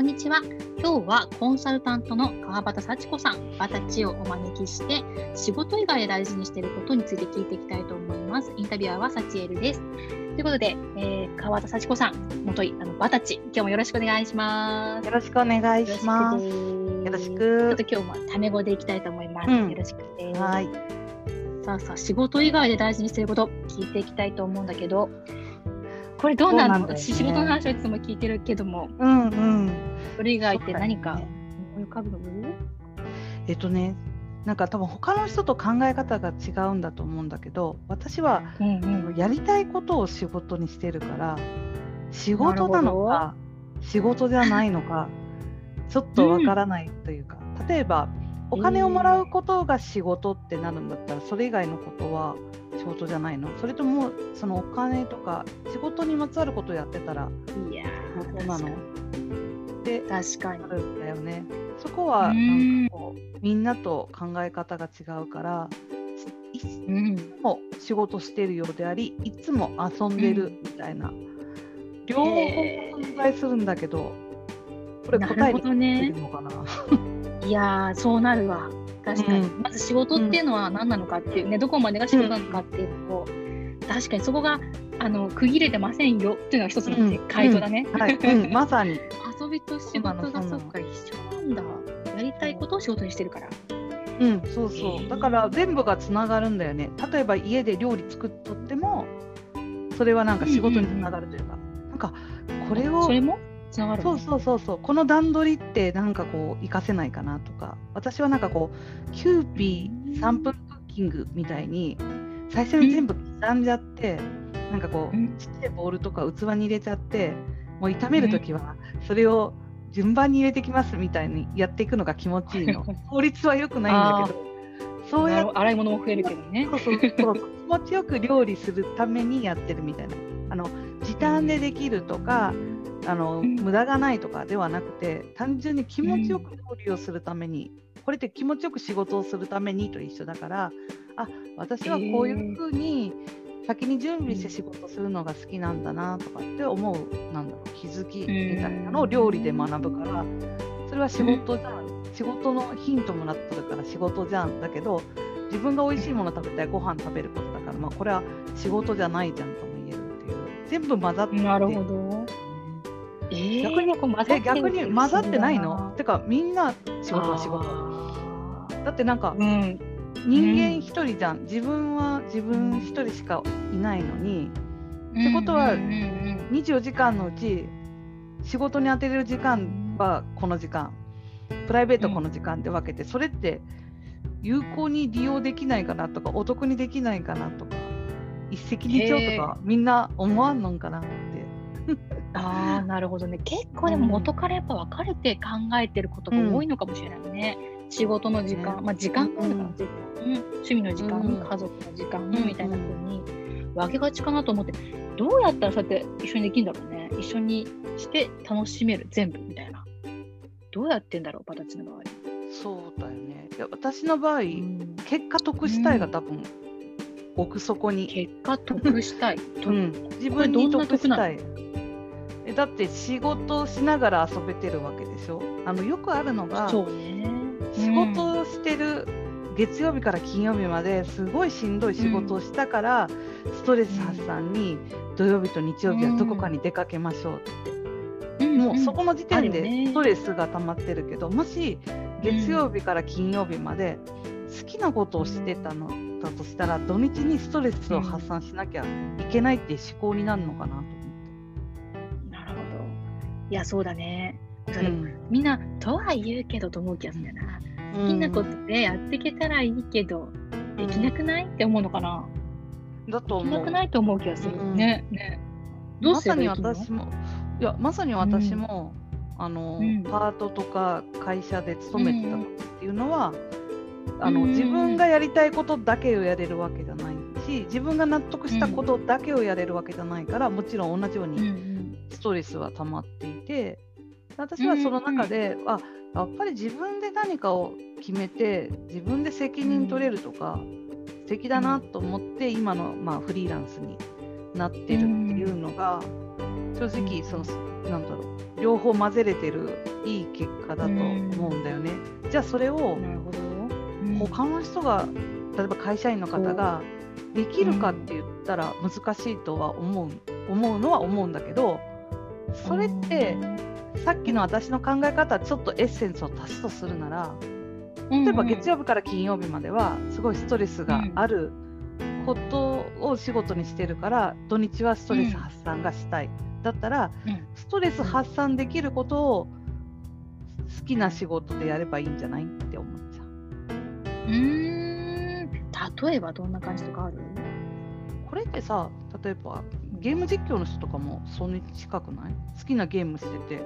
こんにちは。今日はコンサルタントの川端幸子さん、バタチをお招きして、仕事以外で大事にしていることについて聞いていきたいと思います。インタビュアーはサチエルです。ということで、えー、川端幸子さん、元いあのバタチ、今日もよろしくお願いします。よろしくお願いします。よろしく。ちょっと今日もタメ語でいきたいと思います。うん、よろしく。はい。さあさあ、仕事以外で大事にしていること、聞いていきたいと思うんだけど、これどうなの、ね、私仕事の話はいつも聞いてるけども、うんうん、それ以外って何か思い浮かぶの、ね、えっとねなんか多分他の人と考え方が違うんだと思うんだけど私は、うんうん、やりたいことを仕事にしてるから仕事なのか仕事じゃないのか ちょっとわからないというか、うん、例えばお金をもらうことが仕事ってなるんだったらそれ以外のことは仕事じゃないの？それともそのお金とか仕事にまつわることをやってたら仕事なの？で確かに。あるんだよね。そこはなんかこうみんなと考え方が違うからいつも仕事してるようでありいつも遊んでるみたいな、うん、両方存在するんだけど、これ答えになってるのかな、ね、いやそうなるわ確かに、うん、まず仕事っていうのは何なのかっていうね、どこまでが仕事なのかっていうのを、確かにそこがあの区切れてませんよっていうのが一つの回答だね。はい。まさに。遊びと仕事がそっか一緒なんだ。やりたいことを仕事にしてるから。うん、そうそう。だから全部がつながるんだよね。例えば家で料理作っとっても、それはなんか仕事につながるというか、うんうんうん、なんかこれをそれも？つながる、そうそうそうそう。この段取りってなんかこう活かせないかなとか。私はなんかこキユーピー3分クッキングみたいに最初に全部刻んじゃって、うん、なんかこうちっちゃいボウルとか器に入れちゃってもう炒める時はそれを順番に入れてきますみたいにやっていくのが気持ちいいの。効率は良くないんだけど。そうや洗い物も増えるけどね。そう。そうそう。気持ちよく料理するためにやってるみたいな。あの時短でできるとかあの、うん、無駄がないとかではなくて単純に気持ちよく料理をするために、うん、これって気持ちよく仕事をするためにと一緒だからあ私はこういうふうに先に準備して仕事するのが好きなんだなとかって思うなんだろう気づきみたいなのを料理で学ぶからそれは仕事じゃん。仕事のヒントもらってるから仕事じゃん。だけど自分が美味しいもの食べたいご飯食べることだから、まあ、これは仕事じゃないじゃんとも言えるっていう。全部混ざってなるほどえー、逆に混ざって逆に混ざってないの？てかみんな仕事は仕事。だってなんか、うん、人間一人じゃん、自分は自分一人しかいないのに、うん、ってことは、24時間のうち仕事に当てれる時間はこの時間。プライベートこの時間で分けて、それって有効に利用できないかなとかお得にできないかなとか一石二鳥とかみんな思わんのんかな？ああなるほどね。結構でも元からやっぱ分かれて考えてることが多いのかもしれないね、うん、仕事の時間、まあ時間があるから時間、うん、趣味の時間、うん、家族の時間、みたいな風に分けがちかなと思ってどうやったらそうやって一緒にできるんだろうね。一緒にして楽しめる全部みたいな。どうやってんだろうバタチの場合。そうだよね。いや私の場合、結果得したいが多分、奥底に。結果得したい、うん、自分に得したい。えだって仕事をしながら遊べてるわけでしょ？あのよくあるのが、ね、仕事をしてる月曜日から金曜日まですごいしんどい仕事をしたから、うん、ストレス発散に土曜日と日曜日はどこかに出かけましょうって、うん、もうそこの時点でストレスが溜まってるけど、もし月曜日から金曜日まで好きなことをしてたのだとしたら土日にストレスを発散しなきゃいけないっていう思考になるのかなといや、そうだね。うん、みんな、とは言うけどと思う気がするんだよな。好きなことでやっていけたらいいけど、できなくないって思うのかな。だと思う。できなくないと思う気がする。うん、ね。ねどうまさに私も、いや、まさに私も、あの、パートとか会社で勤めてたっていうのは、あの自分がやりたいことだけをやれるわけじゃないし自分が納得したことだけをやれるわけじゃないから、もちろん同じようにストレスは溜まっていて私はその中で、うん、あやっぱり自分で何かを決めて自分で責任取れるとか、うん、素敵だなと思って今の、まあ、フリーランスになってるっていうのが、正直そのなんだろう両方混ぜれてるいい結果だと思うんだよね。じゃあそれを。他の人が例えば会社員の方ができるかって言ったら難しいとは思う思うのは思うんだけどそれってさっきの私の考え方ちょっとエッセンスを足すとするなら例えば月曜日から金曜日まではすごいストレスがあることを仕事にしてるから土日はストレス発散がしたい、だったらストレス発散できることを好きな仕事でやればいいんじゃないって思う。うーん。例えばどんな感じとかある？これってさ例えばゲーム実況の人とかもそんなに近くない？好きなゲームしてて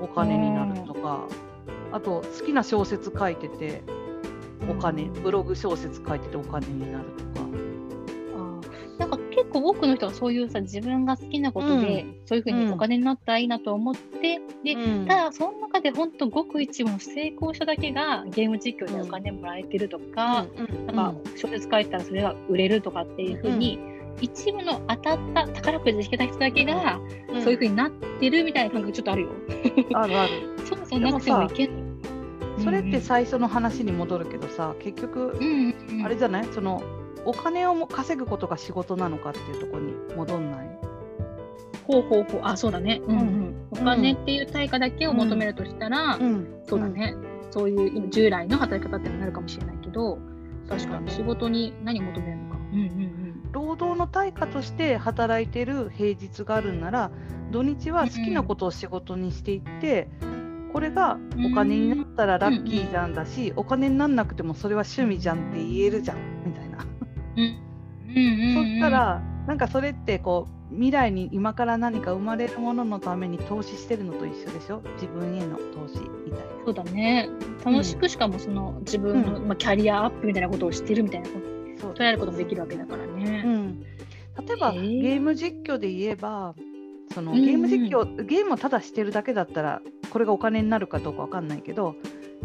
お金になるとか。あと好きな小説書いててお金。ブログ小説書いててお金になるとか構多くの人がそういうさ自分が好きなことで、うん。そういうふうにお金になったらいいなと思って、でうん。ただその中で本当ごく一部の成功者だけがゲーム実況でお金もらえてるとか、うん。なんか小説書いたらそれが売れるとかっていうふうに、一部の当たった宝くじ引けた人だけが、うん。そういうふうになってるみたいな感覚ちょっとあるよ。あるある。そうそうなくてもいけそれって最初の話に戻るけどさ結局あれじゃない？そのお金をも稼ぐことが仕事なのかっていうところに戻んない？ほうほうほう。あそうだね、うん。うんうん。お金っていう対価だけを求めるとしたら、ん。そうだね、そういう今従来の働き方ってなるかもしれないけど確かに。仕事に何求めるのか。うんうん労働の対価として働いてる平日があるんなら土日は好きなことを仕事にしていって、これがお金になったらラッキーじゃんだし、お金になんなくてもそれは趣味じゃんって言えるじゃんみたいそしたらなんかそれってこう未来に今から何か生まれるもののために投資してるのと一緒でしょ？自分への投資みたいな。そうだね。楽しくしかもその自分の、まあ、キャリアアップみたいなことをしてるみたいなこと。そう。捉えることもできるわけだからうね。ん、例えば、へーゲーム実況で言えばそのうんうん。ゲーム実況、ゲームをただしてるだけだったらこれがお金になるかどうかわかんないけど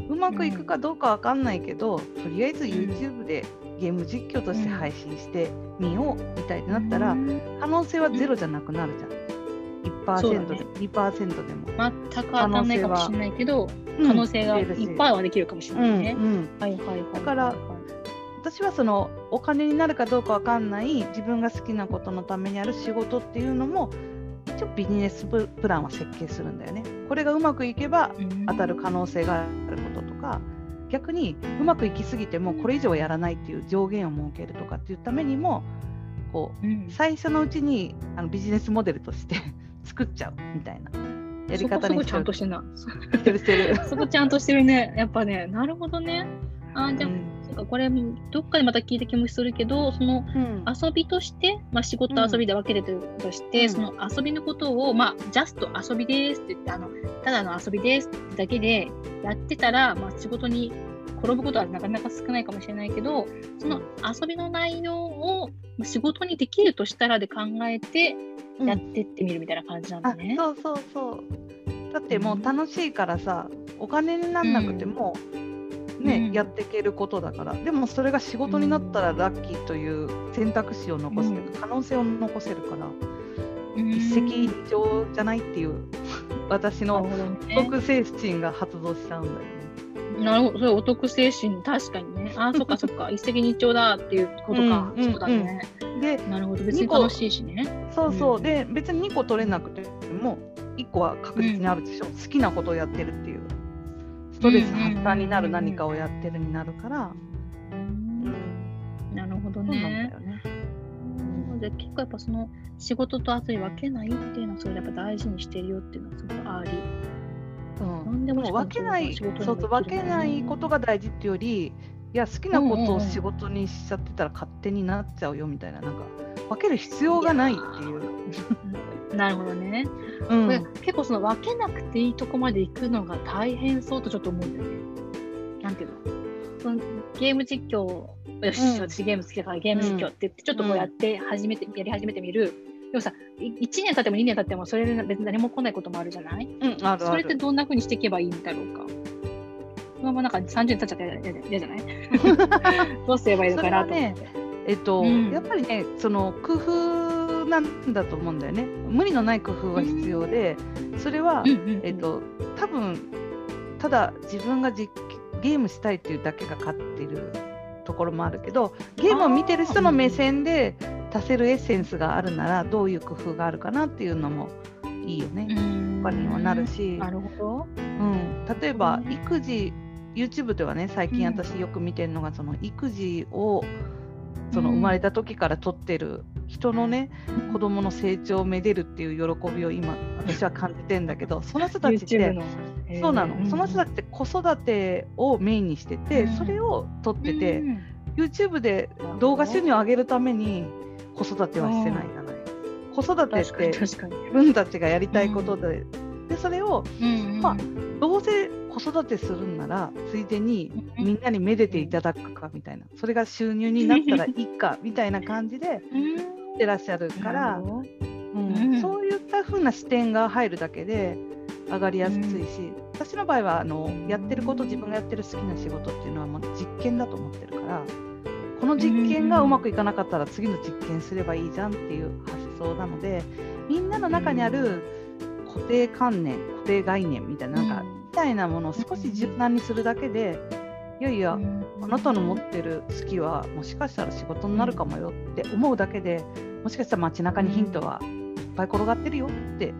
うまくいくかどうかわかんないけど、とりあえず YouTube でゲーム実況として配信してみようみたいになったら、うん可能性はゼロじゃなくなるじゃん。1%で、ね2%でも。全く当たんないかもしれないけど可能性がうんいっぱいはできるかもしれうないね。んうんはいはいはいはい。だから私はそのお金になるかどうかわかんない自分が好きなことのためにある仕事っていうのも一応ビジネスププランは設計するんだよね。これがうまくいけばうん当たる可能性があることとか逆にうまくいきすぎてもこれ以上やらないっていう上限を設けるとかっていうためにもこううん最初のうちにあのビジネスモデルとして 作っちゃうみたいなやり方にしるちゃんとしてんな。してるしてる。そこちゃんとしてるね。やっぱね、なるほどね。あじゃあ、うんそうかこれどっかでまた聞いた気もするけど、そのうん。遊びとして、まあ、仕事遊びで分けてるとして、うん。その遊びのことを、まあ、ジャスト遊びですって言ってあのただの遊びですだけでやってたら、まあ、仕事に転ぶことはなかなか少ないかもしれないけどその遊びの内容をまあ仕事にできるとしたらで考えてうん。やってってみるみたいな感じなんだあね。そうそうそう。だってもう楽しいからさお金になんなくても、ねうん。やっていけることだから。でもそれが仕事になったらラッキーという選択肢を残すというか、可能性を残せるから、うん。一石二鳥じゃないっていう 私のおね。得精神が発動しちゃうんだよね。なるほど、それお得精神、確かにね。あ、そっかそっか、一石二鳥だっていうことか。うんうんそうだね。でなるほど、別に楽しいしね。そうそう、うん。で別に2個取れなくても1個は確実にあるでしょ、好きなことをやってるっていうストレス発散になる何かをやってるになるから、うん。なるほどね。じ結構やっぱその仕事と遊び分けないっていうのはそれやっぱ大事にしてるよっていうのはすごくあり。うん。でも分けない仕事にそうそう分けないことが大事っていうよりいや好きなことを仕事にしちゃってたら勝手になっちゃうよみたいななんか分ける必要がないっていう。なるほどね。うんこれ結構その分けなくていいとこまで行くのが大変そうとちょっと思うんだよね。なんていうの？そのゲーム実況をよし、うん私ゲーム好きだからゲーム実況って言ってちょっとこうやって始めて、やり始めてみる。でもさ、い1年経っても2年経ってもそれで別に何も来ないこともあるじゃない？うん、あるある。それってどんな風にしていけばいいんだろうか。そのままなんか30年経っちゃったら嫌嫌じゃない？どうすればいいのかなと思って。えっと、うんやっぱりねその工夫夫なんだと思うんだよね。無理のない工夫は必要でそれは、えっと、多分ただ自分が実ゲームしたいっていうだけが勝ってるところもあるけどゲームを見てる人の目線で足せるエッセンスがあるならどういう工夫があるかなっていうのもいいよね。他にもなるし。なるほど、うん、例えば育児 YouTube ではね最近私よく見てるのがその育児をその生まれた時から撮ってる人のね子供の成長をめでるっていう喜びを今私は感じてんだけどその人たちってそうなの。その人たちって子育てをメインにしててそれを撮ってて YouTube で動画収入を上げるために子育てはしてないじゃない。子育てって自分たちがやりたいことで,、でそれを、まあ、どうせ子育てするんならついでにみんなにめでていただくかみたいな。それが収入になったらいいかみたいな感じでしてらっしゃるから、うん、そういった風な視点が入るだけで上がりやすいし、私の場合はあのやってること自分がやってる好きな仕事っていうのはもう実験だと思ってるからこの実験がうまくいかなかったら次の実験すればいいじゃんっていう発想なのでみんなの中にある固定観念固定概念みたいななんか、みたいなものを少し柔軟にするだけでいやいやあなたの持ってる好きはもしかしたら仕事になるかもよって思うだけでもしかしたら街中にヒントはいっぱい転がってるよって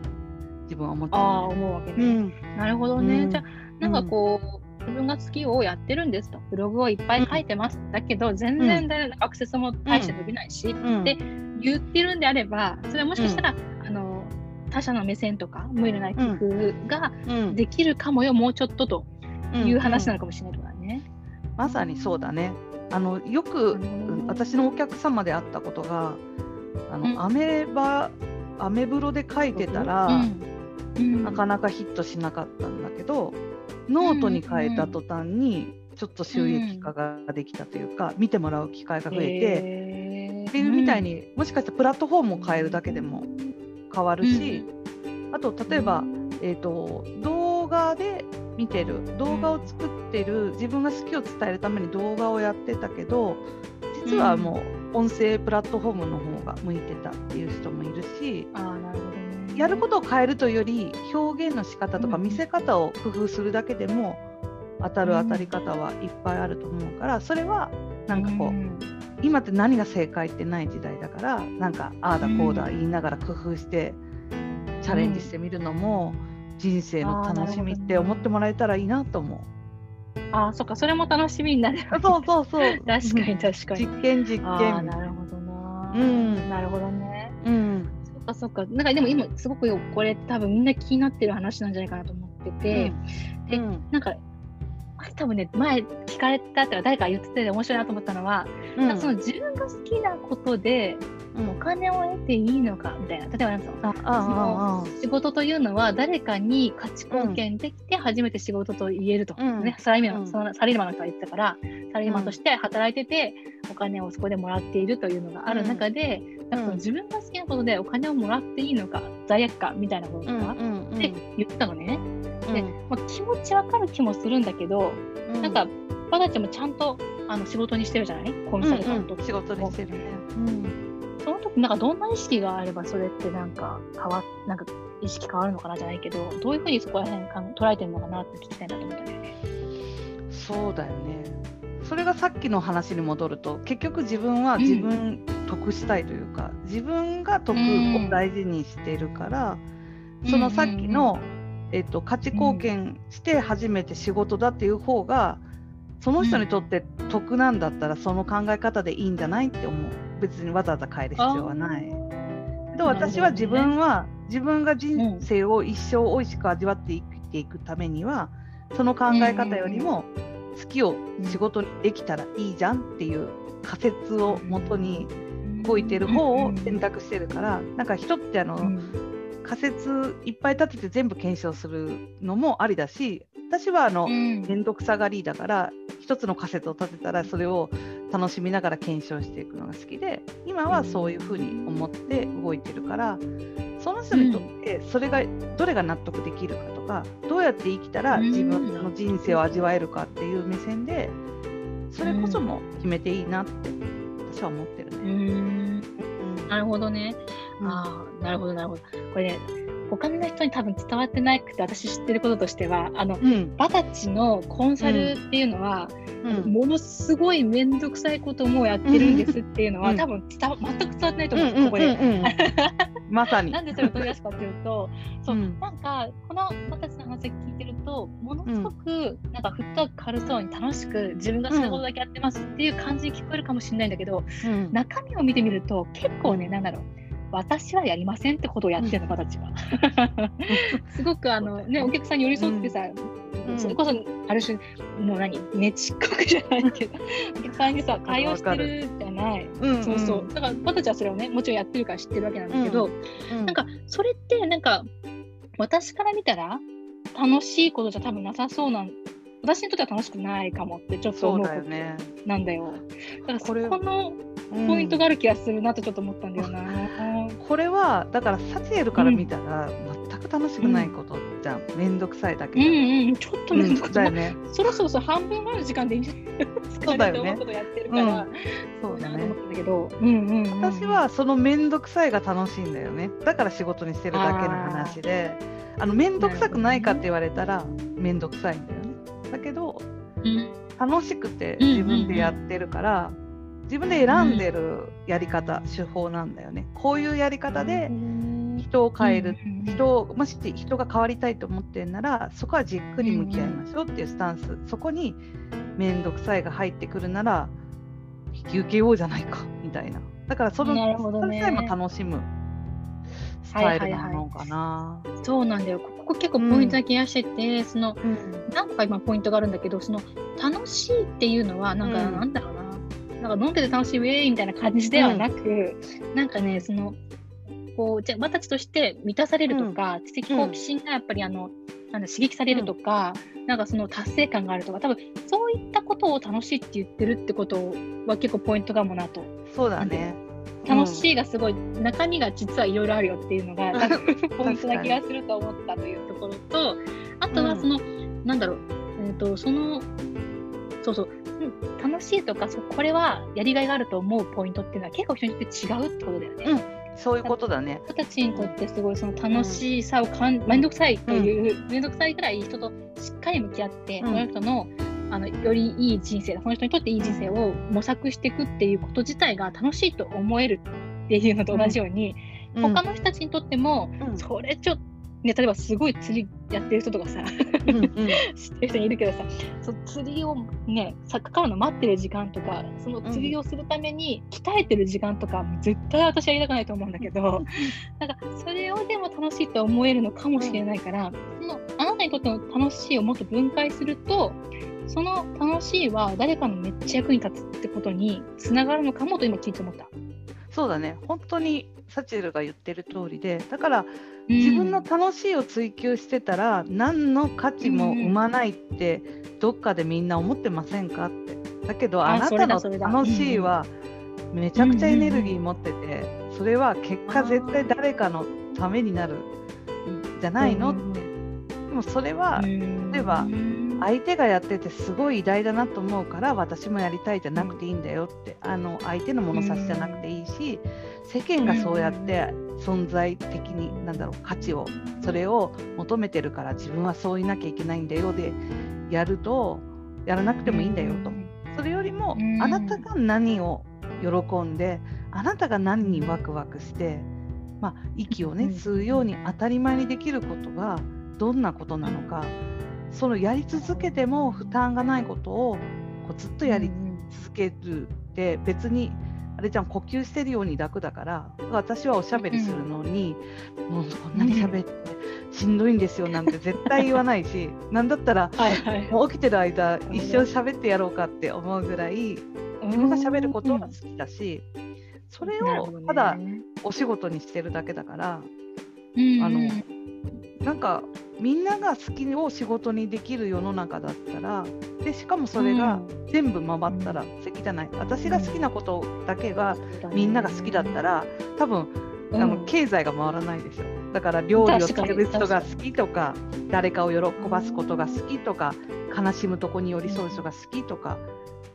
自分は思ってる、ああ思うわけね、うん、なるほどね、うん、じゃあなんかこう、自分が好きをやってるんですと。ブログをいっぱい書いてます、だけど全然アクセスも大して伸びないし、で言ってるんであればそれはもしかしたら、あの他者の目線とか無理のない工夫ができるかもよ、もうちょっとという話なのかもしれない。まさにそうだね。あのよく私のお客様であったことがあの、アメバアメブロで書いてたら、なかなかヒットしなかったんだけどノートに変えた途端にちょっと収益化ができたというか、見てもらう機会が増えて、っていうみたいにもしかしたらプラットフォームを変えるだけでも変わるし、あと例えば、えーと、動画で見てる動画を作ってる自分が好きを伝えるために動画をやってたけど実はもう音声プラットフォームの方が向いてたっていう人もいるし。あなるほどやることを変えるというより表現の仕方とか見せ方を工夫するだけでも当たる当たり方はいっぱいあると思うからそれはなんかこう、今って何が正解ってない時代だからなんかああだこうだ言いながら工夫してチャレンジしてみるのも人生の楽しみって思ってもらえたらいいなと思う。ああそっかそれも楽しみになる、そうそうそう。確かに確かに。実験実験。なるほどな、うん、なるほどね。うん。かそっか。なんかでも今すごくこれ多分みんな気になってる話なんじゃないかなと思ってて、うん、で、うん、なんか多分ね前聞かれたって誰か言ってて面白いなと思ったのは、うん、その自分が好きなことでお金を得ていいのかみたいな。例えばなんその仕事というのは誰かに価値貢献できて初めて仕事と言えると、うん、ね、サラリーマン、そのサラリーマンの人が言ってたからサラリーマンとして働いててお金をそこでもらっているというのがある中で、なんか自分が好きなことでお金をもらっていいのか罪悪感みたいなこととか、って言ってたのね。で、まあ、気持ちわかる気もするんだけど、なんかバたちもちゃんとあの仕事にしてるじゃない？コンサルタント、仕事にしてるね。うんなんかどんな意識があればそれってなんか変わなんか意識変わるのかなじゃないけどどういうふうにそこら辺か捉えてるのかなって聞きたいなと思ったんだよね。そうだよねそれがさっきの話に戻ると結局自分は自分得したいというか、うん、自分が得を大事にしているから、うん、そのさっきの、えっと、価値貢献して初めて仕事だっていう方が、その人にとって得なんだったらその考え方でいいんじゃないって思う。別にわざわざ変える必要はない。で私は自分は、ね、自分が人生を一生おいしく味わって生きていくためには、その考え方よりも好きを仕事にできたらいいじゃんっていう仮説をもとに動いてる方を選択してるからなんか人ってあの、仮説いっぱい立てて全部検証するのもありだし私はあの面倒、くさがりだから一つの仮説を立てたらそれを楽しみながら検証していくのが好きで今はそういうふうに思って動いてるからその人にとってそれがどれが納得できるかとかどうやって生きたら自分の人生を味わえるかっていう目線でそれこそも決めていいなって私は思ってるね。なるほどね。ああ、なるほど、なるほど。これね、他の人に多分伝わってなくて、私知ってることとしては、あの、うん。バタチのコンサルっていうのは、うん。ものすごい面倒くさいこともやってるんですっていうのは、うん。多分伝わ全く伝わってないと思うんです、ここで。まさに。なんでそれを取り出すかっていうと、そう、うん。なんかこの私の話を聞いてると、ものすごくなんかフットワーク軽そうに楽しく自分がしたことだけやってますっていう感じに聞こえるかもしれないんだけど、うん。中身を見てみると結構ね、なんだろう。私はやりませんってことをやってるの、私は。すごくあの、ね、お客さんに寄り添ってさ、んそれこそある種、もう何、ねちっこくじゃないけど、お客さんにさ、対応してるじゃない。うんそうそう。だから私はそれをね、もちろんやってるから知ってるわけなんだけど、うんなんかそれってなんか私から見たら楽しいことじゃ多分なさそうなん私にとっては楽しくないかもってちょっと思うこと。なんだよ。だからそこのうんポイントがある気がするなってちょっと思ったんだよな。これはだからサチエルから見たら全く楽しくないことじゃん。めんどくさいだけうんじゃん。うん、ちょっと面倒くさい。ね。そろそろ半分ぐらいの時間でいいんじゃないですかそうだよね うことやってるから、そうだねなと思。ったんだけど、うんうんうん私はそのめんどくさいが楽しいんだよね。だから仕事にしてるだけの話で、あのめんどくさくないかって言われたらめんどくさいんだよね。だけどうん楽しくてうんうんうん自分でやってるから、自分で選んでるやり方、手法なんだよね。こういうやり方で人を変える、うんうん人をもし人が変わりたいと思ってんならそこはじっくり向き合いましょうっていうスタンス、そこに面倒くさいが入ってくるなら引き受けようじゃないかみたいな。だからそのなるほどね。それさえも楽しむスタイルなのかな。そうなんだよ。ここ結構ポイントな気がしてて、その何個か今ポイントがあるんだけど、その楽しいっていうのは、なんか、うん。なんだろうな、なんか飲んでて楽しいウェイみたいな感じではなく、なんかね、その、こう、じゃあ、私として満たされるとか、知的好奇心がやっぱりあの、なんだ刺激されるとか、なんかその達成感があるとか、多分そういったことを楽しいって言ってるってことは結構ポイントかもなと。そうだね。楽しいがすごい、中身が実はいろいろあるよっていうのが、ポイントな気がすると思ったというところと、あとはその、なんだろう、えっ、と、その、そうそう、うん。楽しいとかそう、これはやりがいがあると思うポイントっていうのは結構人によって違うってことだよね。うん。そういうことだね。人たちにとってすごいその楽しさをかん、めんどくさいという、めんどくさいぐらい人としっかり向き合って、うん。その人のあのよりいい人生、その人にとっていい人生を模索していくっていうこと自体が楽しいと思えるっていうのと同じように、うん。他の人たちにとっても、うん。それちょっと、ね、例えばすごい釣りやってる人とかさ、うんうん 知ってる人いるけどさ、そう釣りをね、さかかるの待ってる時間とか、その釣りをするために鍛えてる時間とか、絶対私やりたくないと思うんだけど、なんかそれをでも楽しいと思えるのかもしれないから、そのあなたにとっての楽しいをもっと分解すると、その楽しいは誰かのめっちゃ役に立つってことにつながるのかもと今聞いて思った。そうだね。本当にサチエルが言ってる通りで、だから自分の楽しいを追求してたら、何の価値も生まないってどっかでみんな思ってませんかって。だけどああなたの楽しいはめちゃくちゃエネルギー持ってて、それは結果絶対誰かのためになるんじゃないのって。でもそれは例えば相手がやっててすごい偉大だなと思うから私もやりたいじゃなくていいんだよってあの相手の物差しじゃなくていいし世間がそうやって存在的になんだろう価値をそれを求めてるから自分はそういなきゃいけないんだよでやるとやらなくてもいいんだよと。それよりもうん。あなたが何を喜んであなたが何にワクワクして、まあ、息をねうん。吸うように当たり前にできることがどんなことなのかそのやり続けても負担がないことをこうずっとやり続けるって別にあれじゃん呼吸してるように楽だから私はおしゃべりするのに、もうこんなに喋ってしんどいんですよなんて絶対言わないし なんだったらはいはい。もう起きてる間一生喋ってやろうかって思うぐらい自分が喋ることが好きだしそれをただお仕事にしてるだけだからあのなんかみんなが好きを仕事にできる世の中だったらでしかもそれが全部回ったら素敵じゃない。私が好きなことだけがみんなが好きだったら多分あの経済が回らないでしょだから料理を作る人が好きとか誰かを喜ばすことが好きとか悲しむとこに寄り添う人が好きとか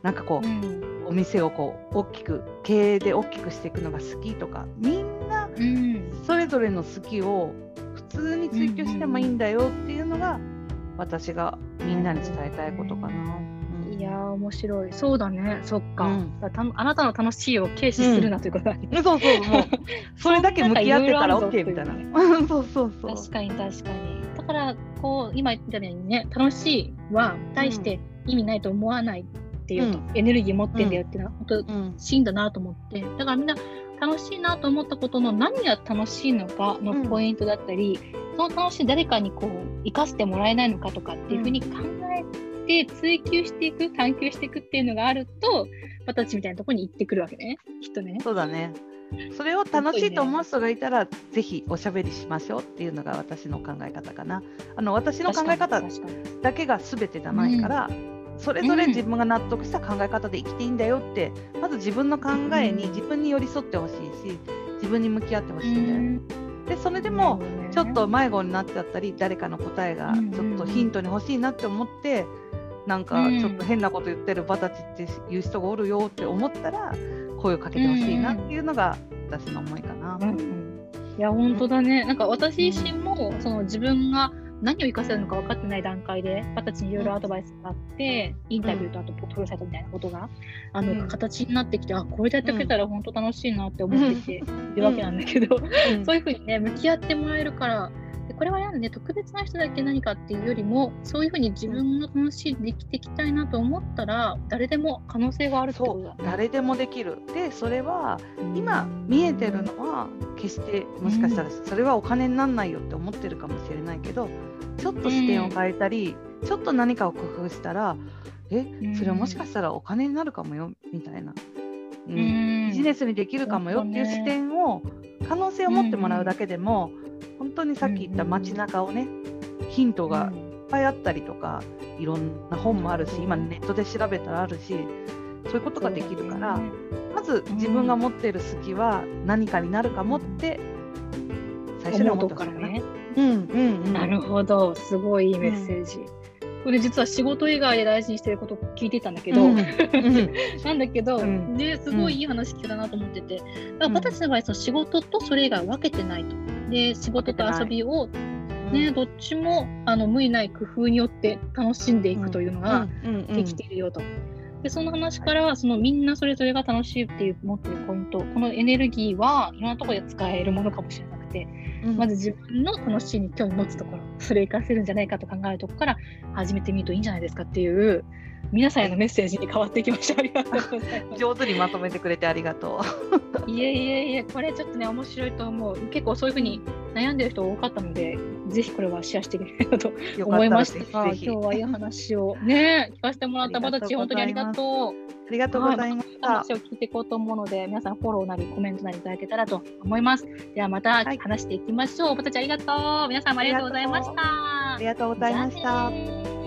なんかこう、うん。お店をこう大きく経営で大きくしていくのが好きとかみんなうん。それぞれの好きを普通に追求してもいいんだよっていうのが私がみんなに伝えたいことかな。うん。いやー面白い。そうだね。そっか,、うん。だかあなたの楽しいを軽視するなということだね、そうそうもう それだけ向き合ってたら OK みたいな。そうそうそう。確かに確かに。だからこう今言ったようにね楽しいは大して意味ないと思わないっていうと、うん。エネルギー持ってんだよっていうのは、本当うん真だなと思って。だからみんな楽しいなと思ったことの何が楽しいのかのポイントだったり、その楽しい誰かにこう生かしてもらえないのかとかっていうふうに考えて追求していく探求していくっていうのがあると私みたいなところに行ってくるわけねきっとね。そうだね。それを楽しいと思う人がいたら、ぜひおしゃべりしましょうっていうのが私の考え方かな。あの私の考え方だけが全てじゃないから、それぞれ自分が納得した考え方で生きていいんだよって、まず自分の考えにうん。自分に寄り添ってほしいし自分に向き合ってほしいんだよ。うん。でそれでもちょっと迷子になっちゃったり誰かの答えがうんちょっとヒントに欲しいなって思ってなんかうん。ちょっと変なこと言ってるバタチっていう人がおるよって思ったら声をかけてほしいなっていうのが私の思いかな。うんうん。いや本当だね、なんか私自身もその自分が何を生かせるのか分かってない段階で、私にいろいろアドバイスがあって、インタビューとあとポートフォリオサイトみたいなことが、あのうん。形になってきて、あこれでやってくれたら本当楽しいなって思ってきているわけなんだけど、うん。そういうふうにね、向き合ってもらえるから、でこれはね、特別な人だけ何かっていうよりも、そういうふうに自分の楽しいで生きていきたいなと思ったら、誰でも可能性があるってこそうとだね。誰でもできる。でそれは今見えてるのは決してもしかしたらそれはお金にならないよって思ってるかもしれないけどちょっと視点を変えたり、ちょっと何かを工夫したらえそれはもしかしたらお金になるかもよみたいな、うん。うん。ビジネスにできるかもよっていう視点を可能性を持ってもらうだけでも、本当にさっき言った街中をねヒントがいっぱいあったりとかいろんな本もあるし今ネットで調べたらあるしそういうことができるから。まず自分が持っている好きは何かになるかもって最初に思ってほしいな。とこからね。うんうんうん。なるほど、すごいいいメッセージ。これ実は仕事以外で大事にしてることを聞いてたんだけど、うんうん なんだけど、うんですごいいい話聞けたなと思ってて、だから私の場合その仕事とそれ以外分けてないと。で仕事と遊びを、ね、どっちもあの無理ない工夫によって楽しんでいくというのができているよと。でその話からそのみんなそれぞれが楽しいっていう持ってるポイントこのエネルギーはいろんなところで使えるものかもしれなくてうんまず自分の楽しいに興味持つところ、それを活かせるんじゃないかと考えるところから始めてみるといいんじゃないですかっていう、皆さんへのメッセージに変わっていきました。ありがとうございます。上手にまとめてくれてありがとう。いえいえいえ、これちょっとね、面白いと思う。結構そういうふうに悩んでる人多かったので、ぜひこれはシェアしていきたいなとよ思いましぜた。今日はいい話をね、聞かせてもらったバタチ、本当にありがとう。ありがとうございました。話を聞いていこうと思うので、皆さんフォローなりコメントなりいただけたらと思います。ではまたはい話していきましょう。バタチありがとう。皆さんもありがとうございました。ありがとうございました